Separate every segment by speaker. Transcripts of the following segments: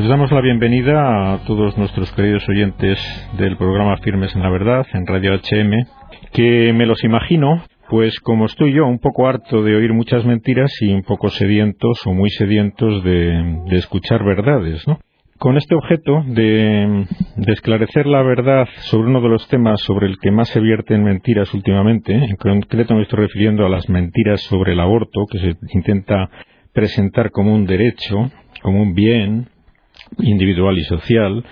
Speaker 1: Pues damos la bienvenida a todos nuestros queridos oyentes del programa Firmes en la Verdad en Radio HM, que me los imagino, pues como estoy yo, un poco harto de oír muchas mentiras y un poco sedientos o muy sedientos de, de escuchar verdades, ¿no? Con este objeto de, esclarecer la verdad sobre uno de los temas sobre el que más se vierten mentiras últimamente, en concreto me estoy refiriendo a las mentiras sobre el aborto, que se intenta presentar como un derecho, como un bien individual y social,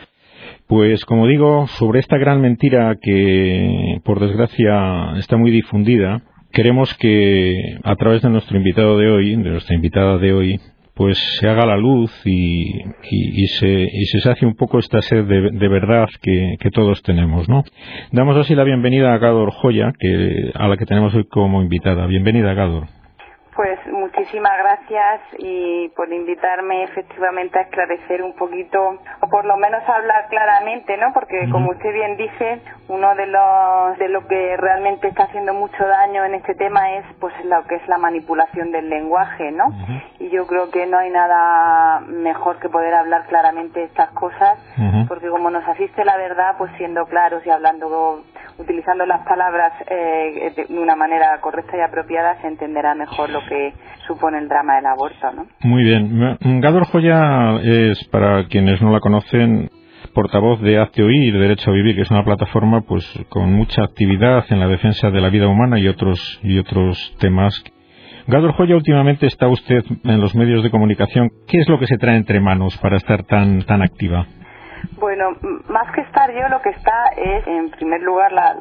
Speaker 1: pues como digo, sobre esta gran mentira que por desgracia está muy difundida, queremos que a través de nuestro invitado de hoy, de nuestra invitada de hoy, pues se haga la luz y, se, y se sacie un poco esta sed de, verdad que, que, todos tenemos, ¿no? Damos así la bienvenida a Gador Joya, que, a la que tenemos hoy como invitada. Bienvenida, Gador.
Speaker 2: Pues muchísimas gracias y por invitarme efectivamente a esclarecer un poquito o por lo menos hablar claramente, ¿no? Porque como usted bien dice, uno de los de lo que realmente está haciendo mucho daño en este tema es pues lo que es la manipulación del lenguaje, ¿no? Y yo creo que no hay nada mejor que poder hablar claramente estas cosas, porque como nos asiste la verdad, pues siendo claros y hablando utilizando las palabras eh, de una manera correcta y apropiada se entenderá mejor lo que supone el drama del aborto, ¿no?
Speaker 1: Muy bien. Gador Joya es, para quienes no la conocen, portavoz de Hazte Oír, Derecho a Vivir, que es una plataforma pues con mucha actividad en la defensa de la vida humana y otros, y otros temas. Gador Joya, últimamente está usted en los medios de comunicación. ¿Qué es lo que se trae entre manos para estar tan, tan activa?
Speaker 2: Bueno, más que estar yo, lo que está es, en primer lugar, la,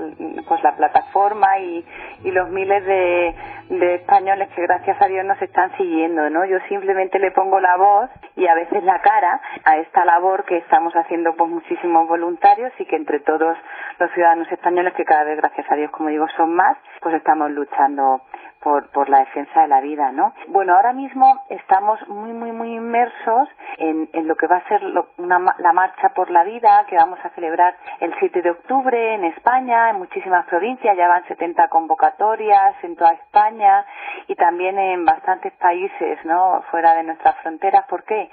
Speaker 2: pues la plataforma y, y los miles de, de, españoles que, gracias a Dios, nos están siguiendo, ¿no? Yo simplemente le pongo la voz y a veces la cara a esta labor que estamos haciendo pues muchísimos voluntarios y que entre todos los ciudadanos españoles, que cada vez, gracias a Dios, como digo, son más, pues estamos luchando por, por la defensa de la vida, ¿no? Bueno, ahora mismo estamos muy, muy, muy inmersos en, en lo que va a ser una, la marcha por la vida que vamos a celebrar el 7 de octubre en España, en muchísimas provincias, ya van 70 convocatorias en toda España y también en bastantes países, ¿no? Fuera de nuestras fronteras. ¿Por qué?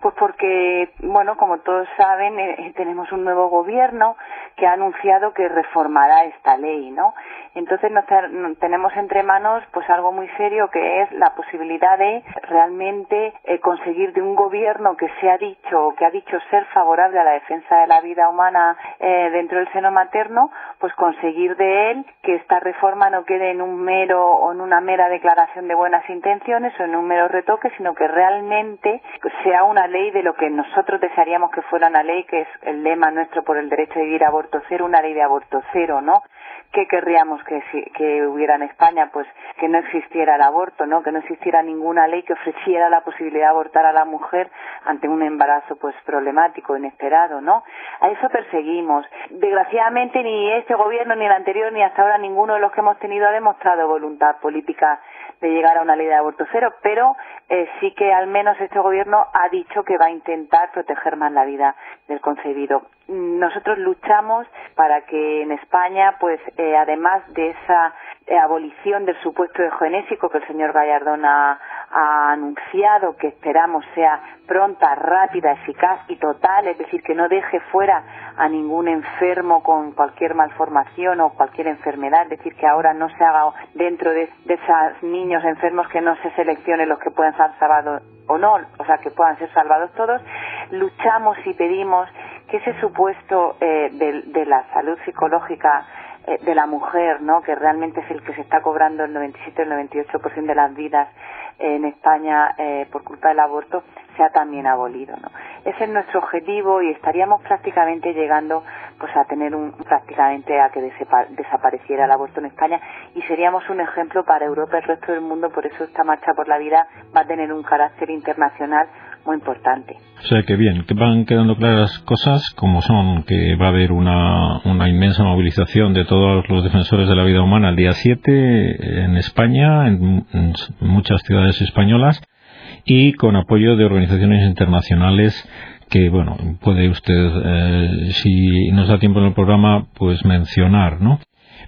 Speaker 2: Pues porque, bueno, como todos saben, eh, tenemos un nuevo gobierno que ha anunciado que reformará esta ley, ¿no? Entonces nos tenemos entre manos pues algo muy serio que es la posibilidad de realmente eh, conseguir de un gobierno que se ha dicho que ha dicho ser favorable a la defensa de la vida humana eh, dentro del seno materno, pues conseguir de él que esta reforma no quede en un mero o en una mera declaración de buenas intenciones o en un mero retoque, sino que realmente sea una ley de lo que nosotros desearíamos que fuera una ley, que es el lema nuestro por el derecho a vivir aborto cero, una ley de aborto cero, ¿no? ¿Qué querríamos que, que hubiera en España? Pues que no existiera el aborto, ¿no? Que no existiera ninguna ley que ofreciera la posibilidad de abortar a la mujer ante un embarazo pues problemático, inesperado, ¿no? A eso perseguimos. Desgraciadamente ni este gobierno, ni el anterior, ni hasta ahora ninguno de los que hemos tenido ha demostrado voluntad política de llegar a una ley de aborto cero, pero eh, sí que al menos este gobierno ha dicho que va a intentar proteger más la vida del concebido. Nosotros luchamos para que en España, pues eh, además de esa eh, abolición del supuesto de genésico que el señor Gallardón ha, ha, anunciado, que esperamos sea pronta, rápida, eficaz y total, es decir, que no deje fuera a ningún enfermo con cualquier malformación o cualquier enfermedad, es decir, que ahora no se haga dentro de, esos niños enfermos que no se seleccione los que puedan ser salvados o no, o sea, que puedan ser salvados todos, luchamos y pedimos que ese supuesto eh, de, de la salud psicológica de la mujer, ¿no? que realmente es el que se está cobrando el 97 o el 98% de las vidas en España eh, por culpa del aborto, sea también abolido. Ese es nuestro objetivo y estaríamos prácticamente llegando pues a tener un prácticamente a que desapareciera el aborto en España y seríamos un ejemplo para Europa y el resto del mundo, por eso esta marcha por la vida va a tener un carácter internacional muy importante.
Speaker 1: O sea que bien, que van quedando claras cosas como son que va a haber una, una inmensa movilización de todos los defensores de la vida humana el día 7 en España, en, muchas ciudades españolas y con apoyo de organizaciones internacionales que bueno puede usted eh, si nos da tiempo en el programa pues mencionar no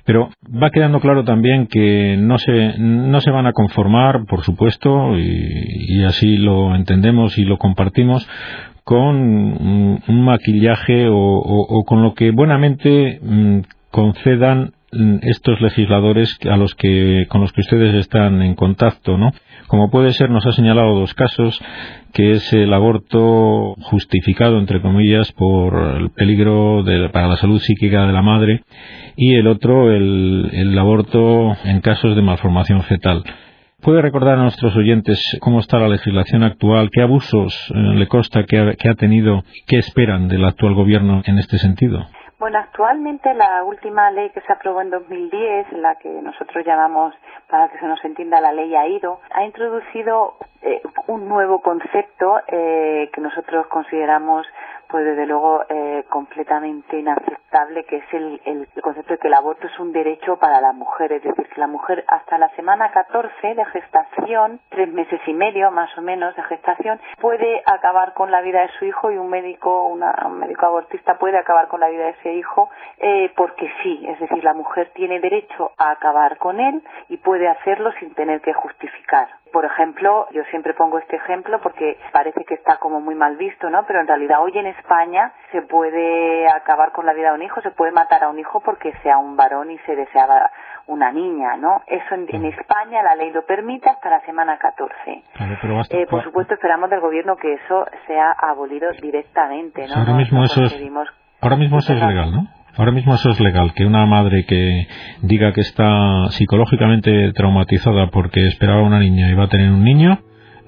Speaker 1: Pero va quedando claro también que no se, no se van a conformar, por supuesto, y, así lo entendemos y lo compartimos, con un maquillaje o, con lo que buenamente mm, concedan mm, estos legisladores a los que con los que ustedes están en contacto, ¿no? Como puede ser, nos ha señalado dos casos, que es el aborto justificado entre comillas por el peligro para la salud psíquica de la madre y el otro el, aborto en casos de malformación fetal. ¿Puede recordar a nuestros oyentes cómo está la legislación actual, qué abusos eh, le consta que ha, que ha tenido, qué esperan del actual gobierno en este sentido?
Speaker 2: Bueno, actualmente la última ley que se aprobó en 2010, la que nosotros llamamos, para que se nos entienda, la ley AIDO, ha introducido eh, un nuevo concepto eh, que nosotros consideramos pues desde luego eh, completamente inaceptable, que es el, el, concepto de que el aborto es un derecho para la mujer, es decir, que la mujer hasta la semana 14 de gestación, tres meses y medio más o menos de gestación, puede acabar con la vida de su hijo y un médico, una, un médico abortista puede acabar con la vida de ese hijo eh, porque sí, es decir, la mujer tiene derecho a acabar con él y puede hacerlo sin tener que justificar. Por ejemplo, yo siempre pongo este ejemplo porque parece que está como muy mal visto, ¿no? Pero en realidad hoy en España se puede acabar con la vida de un hijo, se puede matar a un hijo porque sea un varón y se deseaba una niña, ¿no? Eso en, España la ley lo permite hasta la semana 14. eh, por supuesto esperamos del gobierno que eso sea abolido directamente, ¿no?
Speaker 1: Ahora mismo eso es, ahora mismo eso es legal, ¿no? Ahora mismo eso es legal, que una madre que diga que está psicológicamente traumatizada porque esperaba una niña y va a tener un niño,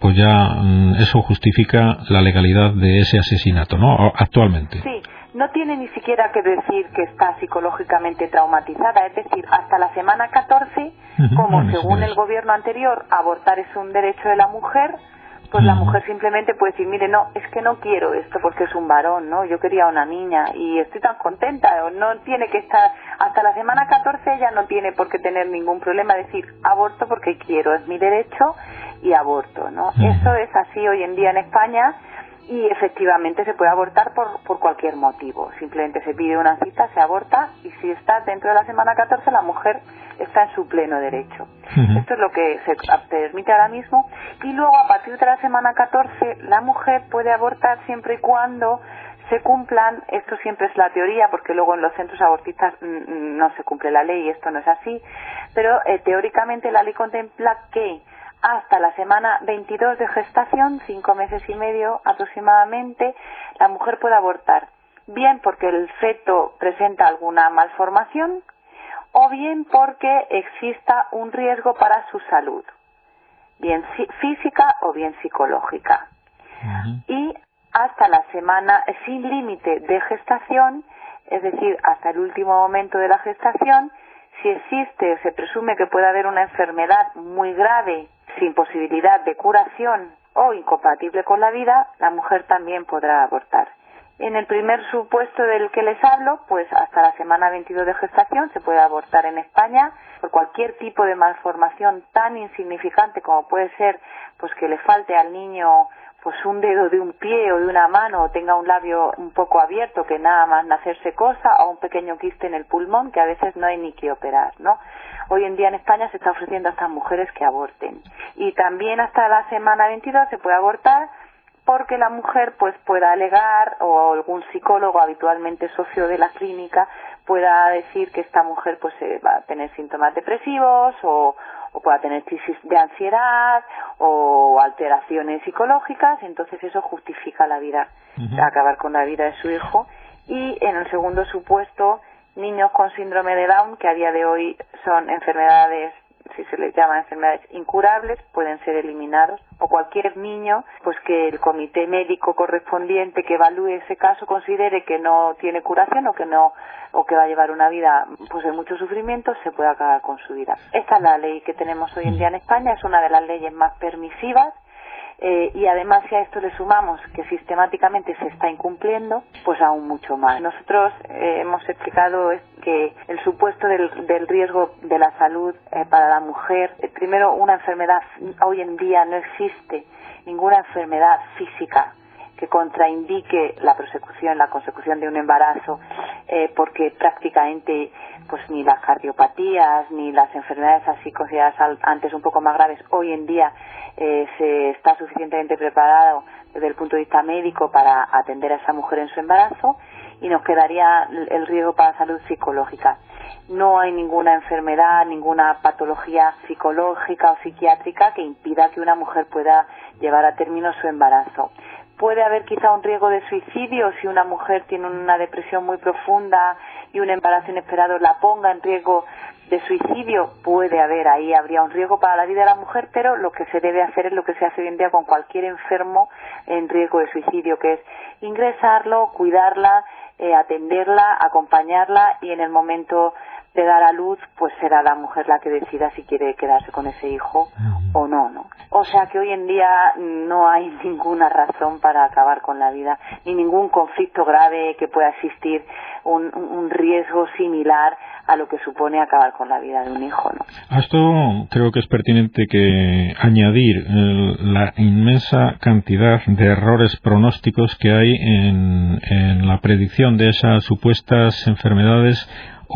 Speaker 1: pues ya mm, eso justifica la legalidad de ese asesinato, ¿no? Actualmente.
Speaker 2: Sí, no tiene ni siquiera que decir que está psicológicamente traumatizada, es decir, hasta la semana 14, como según el gobierno anterior, abortar es un derecho de la mujer, pues la mujer simplemente puede decir, mire, no, es que no quiero esto porque es un varón, ¿no? Yo quería una niña y estoy tan contenta, no tiene que estar, hasta la semana 14 ella no tiene por qué tener ningún problema, decir, aborto porque quiero, es mi derecho y aborto, ¿no? Eso es así hoy en día en España y efectivamente se puede abortar por, por cualquier motivo. Simplemente se pide una cita, se aborta y si está dentro de la semana 14 la mujer está en su pleno derecho. Esto es lo que se permite ahora mismo y luego a partir de la semana 14 la mujer puede abortar siempre y cuando se cumplan, esto siempre es la teoría, porque luego en los centros abortistas mm, mm, no se cumple la ley y esto no es así, pero eh, teóricamente la ley contempla que hasta la semana 22 de gestación, cinco meses y medio aproximadamente, la mujer puede abortar, bien porque el feto presenta alguna malformación o bien porque exista un riesgo para su salud, bien física o bien psicológica. Y hasta la semana sin límite de gestación, es decir, hasta el último momento de la gestación, si existe o se presume que puede haber una enfermedad muy grave sin posibilidad de curación o incompatible con la vida, la mujer también podrá abortar. En el primer supuesto del que les hablo, pues hasta la semana 22 de gestación se puede abortar en España por cualquier tipo de malformación tan insignificante como puede ser pues que le falte al niño pues un dedo de un pie o de una mano o tenga un labio un poco abierto que nada más nacerse cosa o un pequeño quiste en el pulmón que a veces no hay ni que operar, ¿no? Hoy en día en España se está ofreciendo a estas mujeres que aborten. Y también hasta la semana 22 se puede abortar porque la mujer pues pueda alegar o algún psicólogo habitualmente socio de la clínica pueda decir que esta mujer pues eh, va a tener síntomas depresivos o, o pueda tener crisis de ansiedad o alteraciones psicológicas, entonces eso justifica la vida, acabar con la vida de su hijo. Y en el segundo supuesto, niños con síndrome de Down, que a día de hoy son enfermedades, si se les llama enfermedades incurables, pueden ser eliminados, o cualquier niño, pues que el comité médico correspondiente que evalúe ese caso considere que no tiene curación o que no o que va a llevar una vida pues de mucho sufrimiento, se puede acabar con su vida. Esta es la ley que tenemos hoy en día en España, es una de las leyes más permisivas eh, y además si a esto le sumamos que sistemáticamente se está incumpliendo, pues aún mucho más. Nosotros eh, hemos explicado que el supuesto del, riesgo de la salud eh, para la mujer, primero una enfermedad, hoy en día no existe ninguna enfermedad física que contraindique la prosecución, la consecución de un embarazo, eh, porque prácticamente pues ni las cardiopatías ni las enfermedades así antes un poco más graves hoy en día eh, se está suficientemente preparado desde el punto de vista médico para atender a esa mujer en su embarazo y nos quedaría el riesgo para la salud psicológica. No hay ninguna enfermedad, ninguna patología psicológica o psiquiátrica que impida que una mujer pueda llevar a término su embarazo. Puede haber quizá un riesgo de suicidio si una mujer tiene una depresión muy profunda y un embarazo inesperado la ponga en riesgo de suicidio puede haber ahí habría un riesgo para la vida de la mujer pero lo que se debe hacer es lo que se hace hoy en día con cualquier enfermo en riesgo de suicidio que es ingresarlo cuidarla eh, atenderla acompañarla y en el momento de dar a luz, pues será la mujer la que decida si quiere quedarse con ese hijo o no, ¿no? O sea que hoy en día no hay ninguna razón para acabar con la vida, ni ningún conflicto grave que pueda existir, un, un riesgo similar a lo que supone acabar con la vida de un hijo.
Speaker 1: A esto creo que es pertinente que añadir la inmensa cantidad de errores pronósticos que hay en la predicción de esas supuestas enfermedades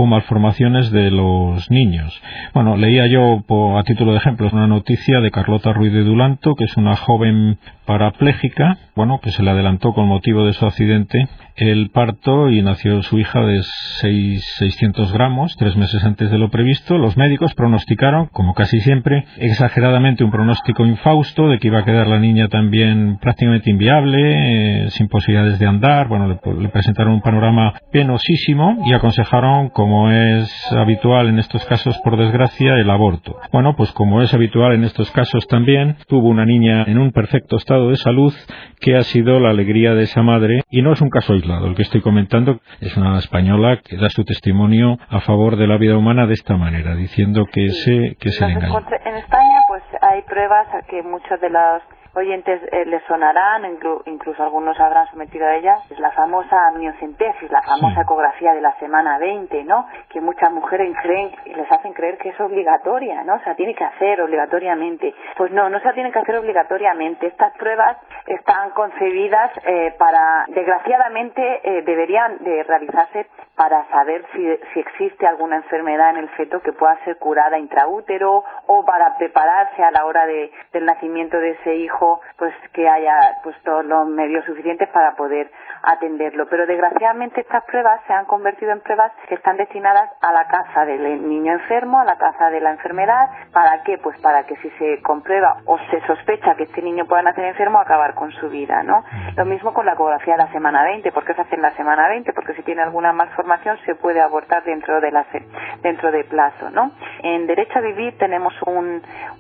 Speaker 1: malformaciones de los niños. Bueno, leía yo a título de ejemplo una noticia de Carlota Ruiz de Dulanto, que es una joven parapléjica, bueno, que se le adelantó con motivo de su accidente el parto y nació su hija de 600 gramos, tres meses antes de lo previsto. Los médicos pronosticaron, como casi siempre, exageradamente un pronóstico infausto de que iba a quedar la niña también prácticamente inviable, eh, sin posibilidades de andar. Bueno, le, presentaron un panorama penosísimo y aconsejaron, como es habitual en estos casos, por desgracia, el aborto. Bueno, pues como es habitual en estos casos también, tuvo una niña en un perfecto estado de salud que ha sido la alegría de esa madre y no es un caso aislado. El que estoy comentando es una española que da su testimonio a favor de la vida humana de esta manera, diciendo que se, que se le engaña.
Speaker 2: En España pues hay pruebas a que muchos de los oyentes eh, les sonarán, incluso algunos habrán sometido a ella, es la famosa amniocentesis, la famosa ecografía de la semana 20, ¿no? Que muchas mujeres creen, les hacen creer que es obligatoria, ¿no? O sea, tiene que hacer obligatoriamente. Pues no, no se tiene que hacer obligatoriamente. Estas pruebas están concebidas eh, para, desgraciadamente, eh, deberían de realizarse para saber si, si existe alguna enfermedad en el feto que pueda ser curada intraútero o para prepararse a la hora de, del nacimiento de ese hijo, pues que haya pues todos los medios suficientes para poder atenderlo. Pero desgraciadamente estas pruebas se han convertido en pruebas que están destinadas a la caza del niño enfermo, a la caza de la enfermedad. ¿Para qué? Pues para que si se comprueba o se sospecha que este niño pueda nacer enfermo, acabar con su vida, ¿no? Lo mismo con la ecografía de la semana 20. ¿Por qué se hace en la semana 20? Porque si tiene alguna malformación se puede abortar dentro de la dentro de plazo, ¿no? En Derecho a Vivir tenemos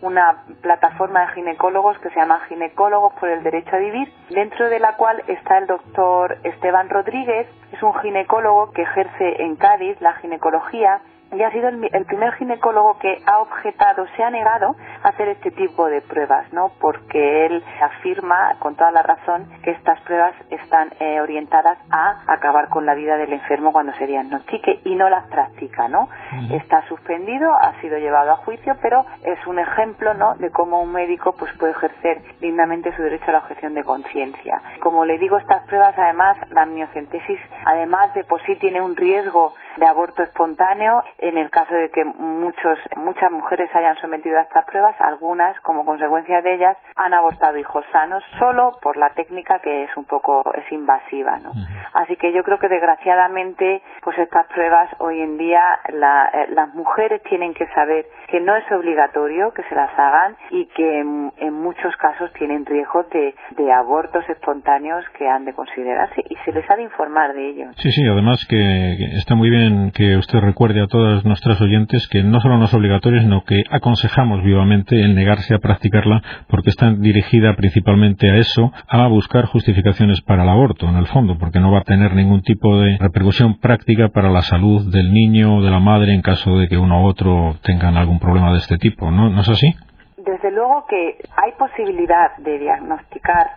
Speaker 2: una plataforma de ginecólogos que se llama Ginecólogos por el Derecho a Vivir, dentro de la cual está el doctor Esteban Rodríguez, es un ginecólogo que ejerce en Cádiz la ginecología y ha sido el, primer ginecólogo que ha objetado, se ha negado a hacer este tipo de pruebas, ¿no? Porque él afirma con toda la razón que estas pruebas están eh, orientadas a acabar con la vida del enfermo cuando se diagnostique y no las practica, ¿no? Está suspendido, ha sido llevado a juicio, pero es un ejemplo, ¿no? De cómo un médico pues puede ejercer dignamente su derecho a la objeción de conciencia. Como le digo, estas pruebas, además, la amniocentesis, además de por sí tiene un riesgo de aborto espontáneo, en el caso de que muchos, muchas mujeres hayan sometido a estas pruebas, algunas, como consecuencia de ellas, han abortado hijos sanos solo por la técnica que es un poco es invasiva, ¿no? Así que yo creo que desgraciadamente, pues estas pruebas hoy en día eh, las mujeres tienen que saber que no es obligatorio que se las hagan y que en, muchos casos tienen riesgo de, de, abortos espontáneos que han de considerarse y se les ha de informar de ello.
Speaker 1: Sí, sí, además que está muy bien que usted recuerde a todas nuestras oyentes que no solo no es obligatorio, sino que aconsejamos vivamente el negarse a practicarla porque está dirigida principalmente a eso, a buscar justificaciones para el aborto, en el fondo, porque no va a tener ningún tipo de repercusión práctica para la salud del niño o de la madre en caso de que uno u otro tengan algún problema de este tipo, ¿no, ¿No es así?
Speaker 2: Desde luego que hay posibilidad de diagnosticar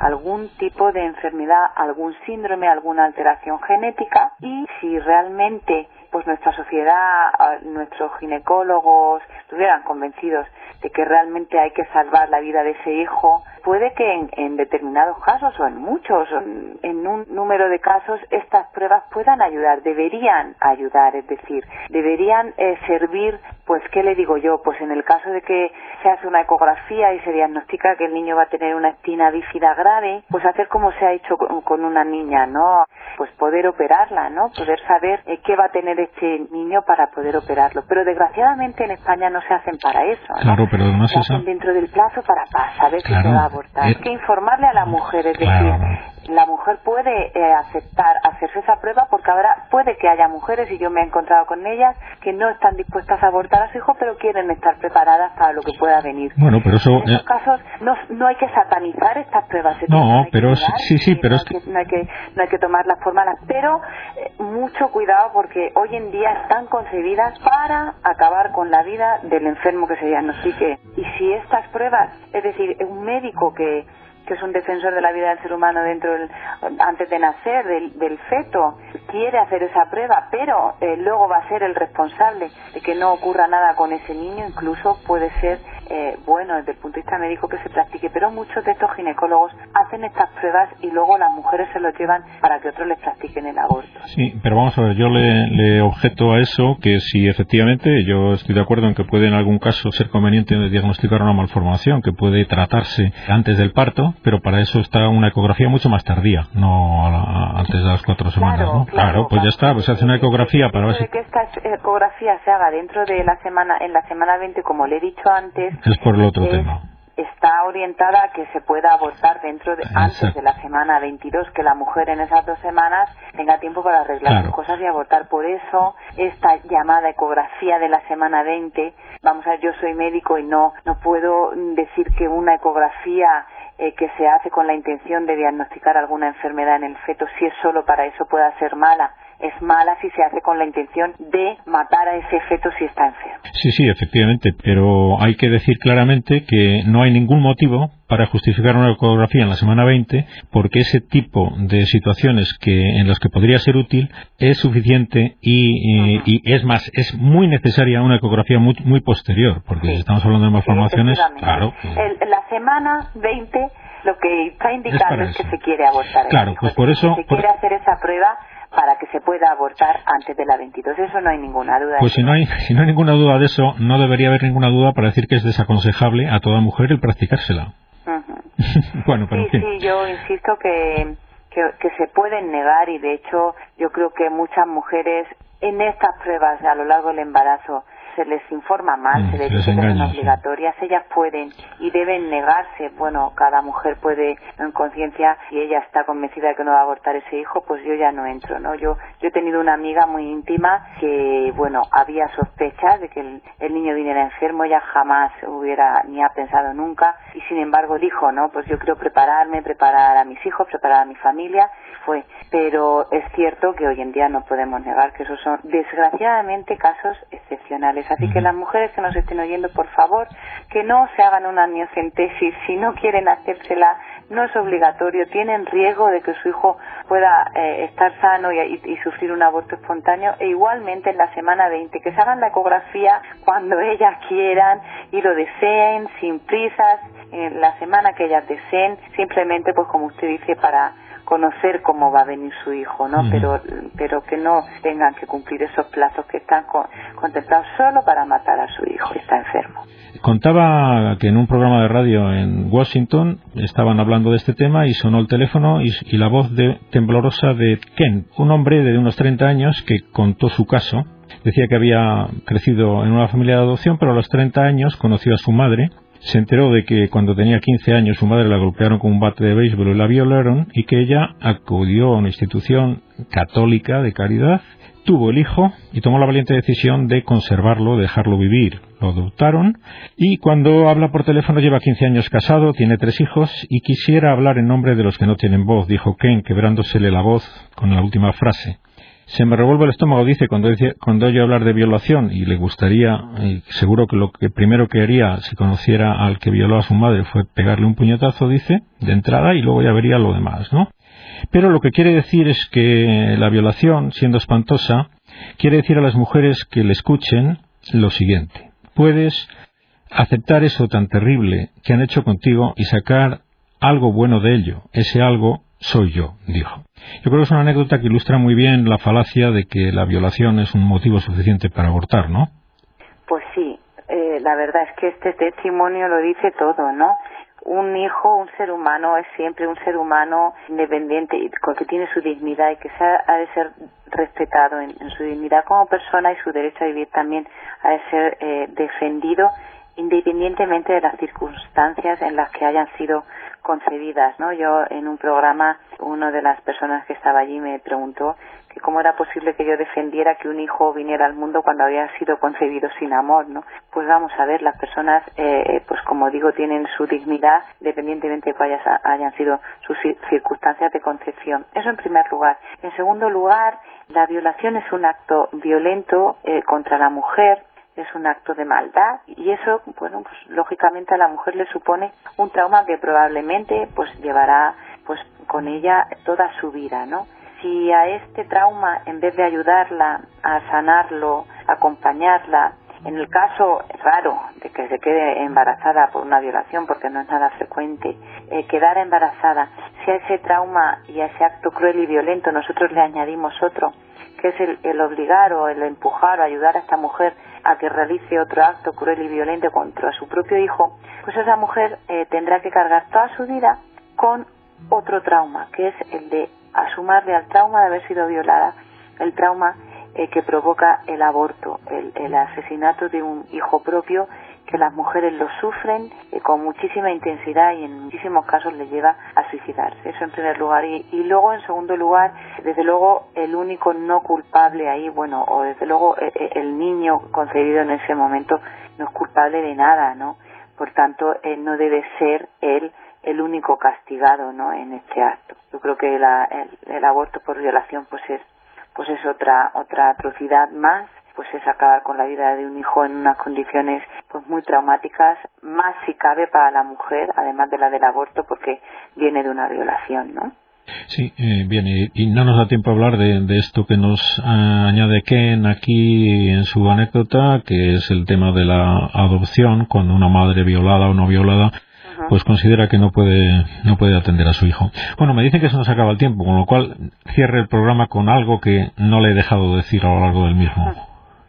Speaker 2: algún tipo de enfermedad, algún síndrome, alguna alteración genética y si realmente pues nuestra sociedad, nuestros ginecólogos estuvieran convencidos de que realmente hay que salvar la vida de ese hijo, puede que en, determinados casos o en muchos, en un número de casos, estas pruebas puedan ayudar, deberían ayudar, es decir, deberían eh, servir, pues, ¿qué le digo yo? Pues en el caso de que se hace una ecografía y se diagnostica que el niño va a tener una espina bífida grave, pues hacer como se ha hecho con, una niña, ¿no? Pues poder operarla, ¿no? Poder saber eh, qué va a tener este niño para poder operarlo. Pero desgraciadamente en España no se hacen para eso, ¿no?
Speaker 1: Claro, pero además
Speaker 2: hacen dentro del plazo para, saber si se va a hay que informarle a la mujer, es decir, la mujer puede eh, aceptar hacerse esa prueba porque ahora puede que haya mujeres, y yo me he encontrado con ellas, que no están dispuestas a abortar a su hijo, pero quieren estar preparadas para lo que pueda venir.
Speaker 1: Bueno, pero eso...
Speaker 2: En esos casos no, no hay que satanizar estas pruebas.
Speaker 1: No, pero sí, sí, pero
Speaker 2: no es que... No hay que, no hay que tomarlas por malas, pero eh, mucho cuidado porque hoy en día están concebidas para acabar con la vida del enfermo que se diagnostique. Y si estas pruebas, es decir, un médico que que es un defensor de la vida del ser humano dentro del, antes de nacer del, del feto quiere hacer esa prueba pero eh, luego va a ser el responsable de que no ocurra nada con ese niño incluso puede ser eh, bueno desde el punto de vista médico que se practique, pero muchos de estos ginecólogos hacen estas pruebas y luego las mujeres se lo llevan para que otros les practiquen el aborto.
Speaker 1: Sí, pero vamos a ver, yo le, objeto a eso que si efectivamente yo estoy de acuerdo en que puede en algún caso ser conveniente diagnosticar una malformación que puede tratarse antes del parto, pero para eso está una ecografía mucho más tardía, no antes de las cuatro semanas, ¿no? Claro, pues ya está, pues se hace una ecografía para ver si...
Speaker 2: que esta ecografía se haga dentro de la semana, en la semana 20, como le he dicho antes,
Speaker 1: es por el otro tema.
Speaker 2: Está orientada a que se pueda abortar dentro de, antes de la semana 22, que la mujer en esas dos semanas tenga tiempo para arreglar sus cosas y abortar. Por eso, esta llamada ecografía de la semana 20, vamos a ver, yo soy médico y no, no puedo decir que una ecografía eh, que se hace con la intención de diagnosticar alguna enfermedad en el feto, si es solo para eso, pueda ser mala es mala si se hace con la intención de matar a ese feto si está enfermo.
Speaker 1: Sí, sí, efectivamente, pero hay que decir claramente que no hay ningún motivo para justificar una ecografía en la semana 20 porque ese tipo de situaciones que en las que podría ser útil es suficiente y, es más es muy necesaria una ecografía muy, muy posterior porque estamos hablando de malformaciones claro.
Speaker 2: La semana 20 lo que está indicando es, que se quiere abortar
Speaker 1: claro pues por eso
Speaker 2: se quiere hacer esa prueba para que se pueda abortar antes de la 22. Eso no hay ninguna duda.
Speaker 1: Pues si no hay, si no hay ninguna duda de eso, no debería haber ninguna duda para decir que es desaconsejable a toda mujer el practicársela. bueno, pero
Speaker 2: sí, sí, yo insisto que, que, que se pueden negar y de hecho yo creo que muchas mujeres en estas pruebas a lo largo del embarazo se les informa mal, mm, se les dice que son obligatorias, ellas pueden y deben negarse. Bueno, cada mujer puede, en conciencia, si ella está convencida de que no va a abortar ese hijo, pues yo ya no entro, ¿no? Yo, yo he tenido una amiga muy íntima que, bueno, había sospechas de que el, el niño viniera enfermo, ella jamás hubiera ni ha pensado nunca y sin embargo dijo, ¿no? Pues yo quiero prepararme, preparar a mis hijos, preparar a mi familia, fue. Pero es cierto que hoy en día no podemos negar que esos son desgraciadamente casos excepcionales Así que las mujeres que nos estén oyendo, por favor, que no se hagan una amniocentesis. Si no quieren hacérsela, no es obligatorio, tienen riesgo de que su hijo pueda eh, estar sano y, sufrir un aborto espontáneo. E igualmente en la semana 20 que se hagan la ecografía cuando ellas quieran y lo deseen sin prisas. En la semana que ellas deseen simplemente pues como usted dice para conocer cómo va a venir su hijo, ¿no? Pero pero que no tengan que cumplir esos plazos que están contemplados solo para matar a su hijo, está enfermo.
Speaker 1: Contaba que en un programa de radio en Washington estaban hablando de este tema y sonó el teléfono y, y la voz de, temblorosa de Ken, un hombre de unos 30 años que contó su caso. Decía que había crecido en una familia de adopción, pero a los 30 años conoció a su madre se enteró de que cuando tenía 15 años su madre la golpearon con un bate de béisbol y la violaron y que ella acudió a una institución católica de caridad, tuvo el hijo y tomó la valiente decisión de conservarlo, dejarlo vivir. Lo adoptaron y cuando habla por teléfono lleva 15 años casado, tiene tres hijos y quisiera hablar en nombre de los que no tienen voz, dijo Ken, quebrándosele la voz con la última frase. Se me revuelve el estómago, dice, cuando, dice, cuando oye hablar de violación y le gustaría, y seguro que lo que primero que haría si conociera al que violó a su madre fue pegarle un puñetazo, dice, de entrada y luego ya vería lo demás, ¿no? Pero lo que quiere decir es que la violación, siendo espantosa, quiere decir a las mujeres que le escuchen lo siguiente. Puedes aceptar eso tan terrible que han hecho contigo y sacar algo bueno de ello. Ese algo soy yo, dijo. Yo creo que es una anécdota que ilustra muy bien la falacia de que la violación es un motivo suficiente para abortar, ¿no?
Speaker 2: Pues sí, eh, la verdad es que este testimonio lo dice todo, ¿no? Un hijo, un ser humano, es siempre un ser humano independiente que tiene su dignidad y que ha, de ser respetado en, su dignidad como persona y su derecho a vivir también ha de ser eh, defendido independientemente de las circunstancias en las que hayan sido concebidas, ¿no? Yo en un programa, una de las personas que estaba allí me preguntó que cómo era posible que yo defendiera que un hijo viniera al mundo cuando había sido concebido sin amor, ¿no? Pues vamos a ver, las personas, eh, pues como digo, tienen su dignidad dependientemente de cuáles hayan sido sus circunstancias de concepción. Eso en primer lugar. En segundo lugar, la violación es un acto violento eh, contra la mujer es un acto de maldad y eso, bueno, pues lógicamente a la mujer le supone un trauma que probablemente pues llevará pues con ella toda su vida, ¿no? Si a este trauma, en vez de ayudarla a sanarlo, acompañarla, en el caso raro de que se quede embarazada por una violación, porque no es nada frecuente, eh, quedar embarazada, si a ese trauma y a ese acto cruel y violento nosotros le añadimos otro, que es el, el obligar o el empujar o ayudar a esta mujer a que realice otro acto cruel y violento contra su propio hijo, pues esa mujer eh, tendrá que cargar toda su vida con otro trauma, que es el de asumarle al trauma de haber sido violada, el trauma eh, que provoca el aborto, el, asesinato de un hijo propio que las mujeres lo sufren eh, con muchísima intensidad y en muchísimos casos les lleva a suicidarse. Eso en primer lugar. Y, y, luego, en segundo lugar, desde luego, el único no culpable ahí, bueno, o desde luego eh, eh, el niño concebido en ese momento no es culpable de nada, ¿no? Por tanto, él no debe ser él el único castigado, ¿no? En este acto. Yo creo que la, el, el aborto por violación, pues es, pues es otra otra atrocidad más pues es acabar con la vida de un hijo en unas condiciones pues muy traumáticas, más si cabe para la mujer, además de la del aborto, porque viene de una violación, ¿no?
Speaker 1: Sí, eh, bien, y, no nos da tiempo a hablar de, esto que nos añade Ken aquí en su anécdota, que es el tema de la adopción, cuando una madre violada o no violada pues considera que no puede no puede atender a su hijo. Bueno, me dicen que se nos acaba el tiempo, con lo cual cierre el programa con algo que no le he dejado decir a lo largo del mismo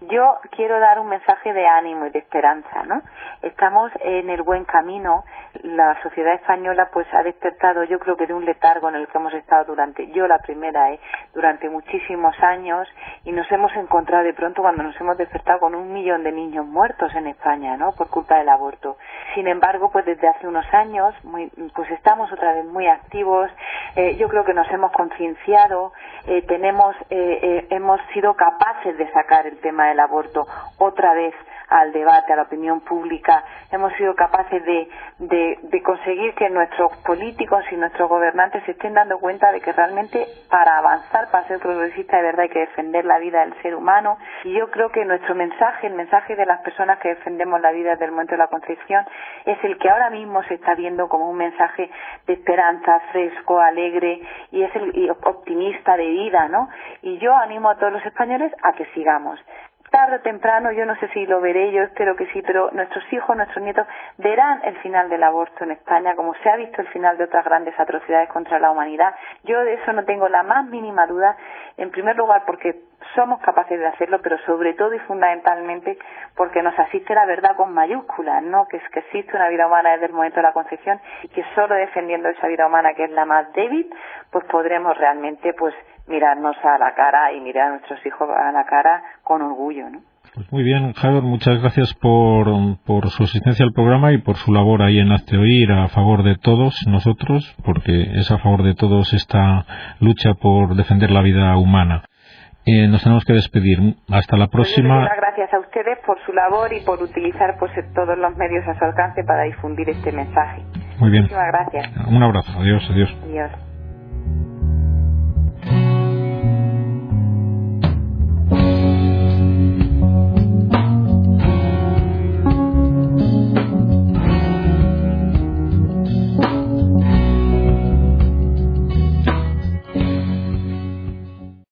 Speaker 2: yo quiero dar un mensaje de ánimo y de esperanza, ¿no? Estamos en el buen camino. La sociedad española, pues, ha despertado, yo creo que de un letargo en el que hemos estado durante, yo la primera, ¿eh? durante muchísimos años, y nos hemos encontrado de pronto cuando nos hemos despertado con un millón de niños muertos en España, ¿no? Por culpa del aborto. Sin embargo, pues desde hace unos años, muy, pues estamos otra vez muy activos. Eh, yo creo que nos hemos concienciado, eh, tenemos, eh, eh, hemos sido capaces de sacar el tema del aborto otra vez al debate, a la opinión pública. Hemos sido capaces de, conseguir que nuestros políticos y nuestros gobernantes se estén dando cuenta de que realmente para avanzar, para ser progresista de verdad hay que defender la vida del ser humano. Y yo creo que nuestro mensaje, el mensaje de las personas que defendemos la vida desde el momento de la concepción, es el que ahora mismo se está viendo como un mensaje de esperanza, fresco, alegre y es el optimista de vida, ¿no? Y yo animo a todos los españoles a que sigamos tarde o temprano, yo no sé si lo veré, yo espero que sí, pero nuestros hijos, nuestros nietos verán el final del aborto en España, como se ha visto el final de otras grandes atrocidades contra la humanidad. Yo de eso no tengo la más mínima duda, en primer lugar porque somos capaces de hacerlo, pero sobre todo y fundamentalmente porque nos asiste la verdad con mayúsculas, ¿no? Que es que existe una vida humana desde el momento de la concepción y que solo defendiendo esa vida humana que es la más débil, pues podremos realmente pues mirarnos a la cara y mirar a nuestros hijos a la cara con orgullo, ¿no?
Speaker 1: Pues muy bien, Javier, muchas gracias por, por su asistencia al programa y por su labor ahí en Hazte Oír a favor de todos nosotros, porque es a favor de todos esta lucha por defender la vida humana. Eh, nos tenemos que despedir. Hasta la pues próxima.
Speaker 2: Muchas gracias a ustedes por su labor y por utilizar pues, todos los medios a su alcance para difundir este mensaje.
Speaker 1: Muy bien.
Speaker 2: Muchísimas gracias.
Speaker 1: Un abrazo. Adiós, adiós.
Speaker 2: Adiós.